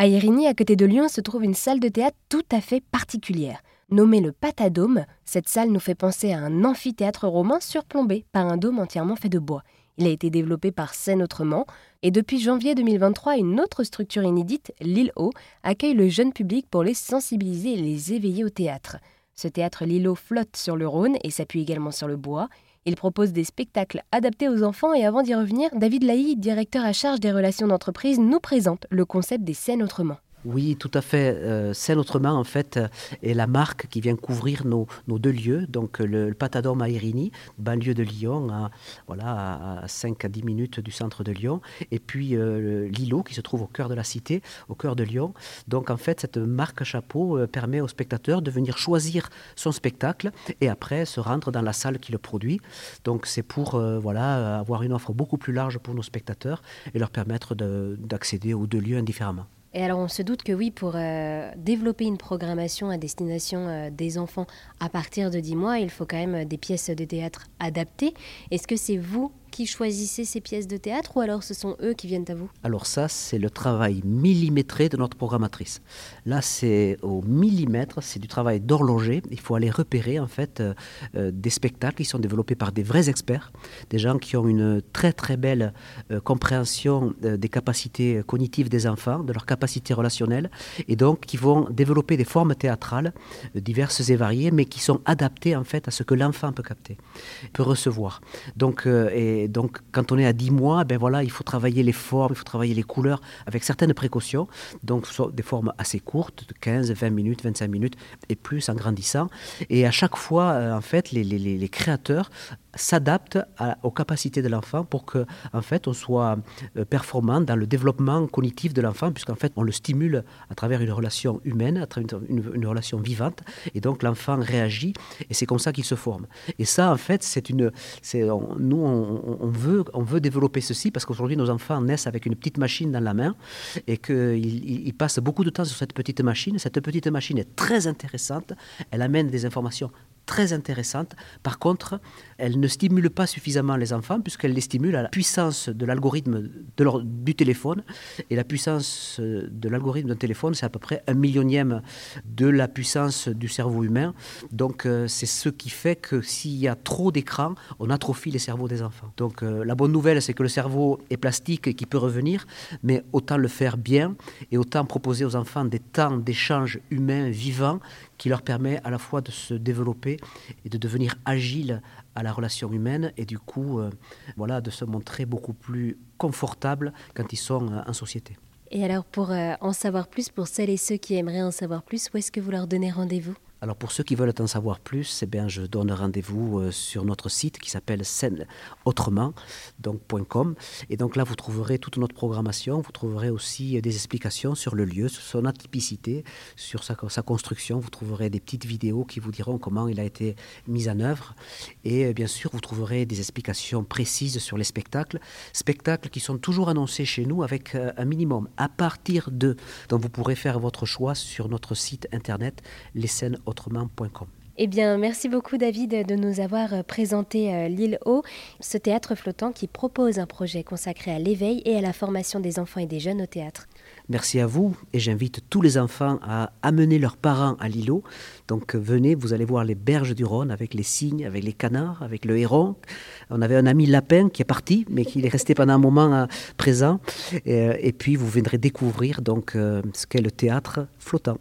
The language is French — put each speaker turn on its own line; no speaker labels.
À Irini, à côté de Lyon, se trouve une salle de théâtre tout à fait particulière. Nommée le Patadome, cette salle nous fait penser à un amphithéâtre romain surplombé par un dôme entièrement fait de bois. Il a été développé par Scène Autrement et depuis janvier 2023, une autre structure inédite, Lille Haut, accueille le jeune public pour les sensibiliser et les éveiller au théâtre. Ce théâtre Lilo flotte sur le Rhône et s'appuie également sur le bois. Il propose des spectacles adaptés aux enfants et avant d'y revenir, David Laï, directeur à charge des relations d'entreprise, nous présente le concept des scènes autrement.
Oui, tout à fait. Euh, Scène Autrement, en fait, euh, est la marque qui vient couvrir nos, deux lieux. Donc, le, le Patadome à banlieue de Lyon, à, voilà, à 5 à 10 minutes du centre de Lyon. Et puis, euh, l'îlot qui se trouve au cœur de la cité, au cœur de Lyon. Donc, en fait, cette marque chapeau euh, permet aux spectateurs de venir choisir son spectacle et après se rendre dans la salle qui le produit. Donc, c'est pour voilà, avoir une offre beaucoup plus large pour nos spectateurs et leur permettre d'accéder aux deux lieux indifféremment.
Et alors on se doute que oui, pour euh, développer une programmation à destination euh, des enfants à partir de 10 mois, il faut quand même euh, des pièces de théâtre adaptées. Est-ce que c'est vous qui choisissez ces pièces de théâtre ou alors ce sont eux qui viennent à vous?
Alors ça, c'est le travail millimétré de notre programmatrice. Là, c'est au millimètre, c'est du travail d'horloger. Il faut aller repérer en fait euh, euh, des spectacles qui sont développés par des vrais experts, des gens qui ont une très très belle euh, compréhension des capacités cognitives des enfants, de leurs capacités relationnelles, et donc qui vont développer des formes théâtrales diverses et variées, mais qui sont adaptées en fait à ce que l'enfant peut capter, peut recevoir. Donc, et et donc, quand on est à 10 mois, ben voilà, il faut travailler les formes, il faut travailler les couleurs avec certaines précautions. Donc, des formes assez courtes, de 15, 20 minutes, 25 minutes et plus en grandissant. Et à chaque fois, euh, en fait, les, créateurs s'adapte aux capacités de l'enfant pour que en fait on soit euh, performant dans le développement cognitif de l'enfant puisqu'en fait on le stimule à travers une relation humaine à travers une, relation vivante et donc l'enfant réagit et c'est comme ça qu'il se forme. Et ça en fait c'est une c'est nous on, veut on veut développer ceci parce qu'aujourd'hui nos enfants naissent avec une petite machine dans la main et qu'ils ils passent beaucoup de temps sur cette petite machine. Cette petite machine est très intéressante. Elle amène des informations très intéressante. Par contre, elle ne stimule pas suffisamment les enfants puisqu'elle les stimule à la puissance de l'algorithme du téléphone. Et la puissance de l'algorithme d'un téléphone, c'est à peu près un millionième de la puissance du cerveau humain. Donc euh, c'est ce qui fait que s'il y a trop d'écran, on atrophie les cerveaux des enfants. Donc euh, la bonne nouvelle, c'est que le cerveau est plastique et qu'il peut revenir, mais autant le faire bien et autant proposer aux enfants des temps d'échange humain vivant qui leur permet à la fois de se développer et de devenir agile à la relation humaine et du coup euh, voilà, de se montrer beaucoup plus confortable quand ils sont euh, en société.
Et alors pour euh, en savoir plus, pour celles et ceux qui aimeraient en savoir plus, où est-ce que vous leur donnez rendez-vous?
Alors pour ceux qui veulent en savoir plus, eh bien, je donne rendez-vous euh, sur notre site qui s'appelle scène autrement, donc .com. Et donc là, vous trouverez toute notre programmation, vous trouverez aussi des explications sur le lieu, sur son atypicité, sur sa, sa construction. Vous trouverez des petites vidéos qui vous diront comment il a été mis en œuvre. Et euh, bien sûr, vous trouverez des explications précises sur les spectacles, spectacles qui sont toujours annoncés chez nous avec euh, un minimum à partir de. Donc vous pourrez faire votre choix sur notre site internet les scènes autrement.com.
Eh bien, merci beaucoup David de nous avoir euh, présenté euh, l'île Haut, ce théâtre flottant qui propose un projet consacré à l'éveil et à la formation des enfants et des jeunes au théâtre.
Merci à vous et j'invite tous les enfants à amener leurs parents à l'îlot. Donc venez, vous allez voir les berges du Rhône avec les cygnes, avec les canards, avec le héron. On avait un ami lapin qui est parti, mais qui est resté pendant un moment euh, présent. Et, et, puis vous viendrez découvrir donc ce qu'est le théâtre flottant.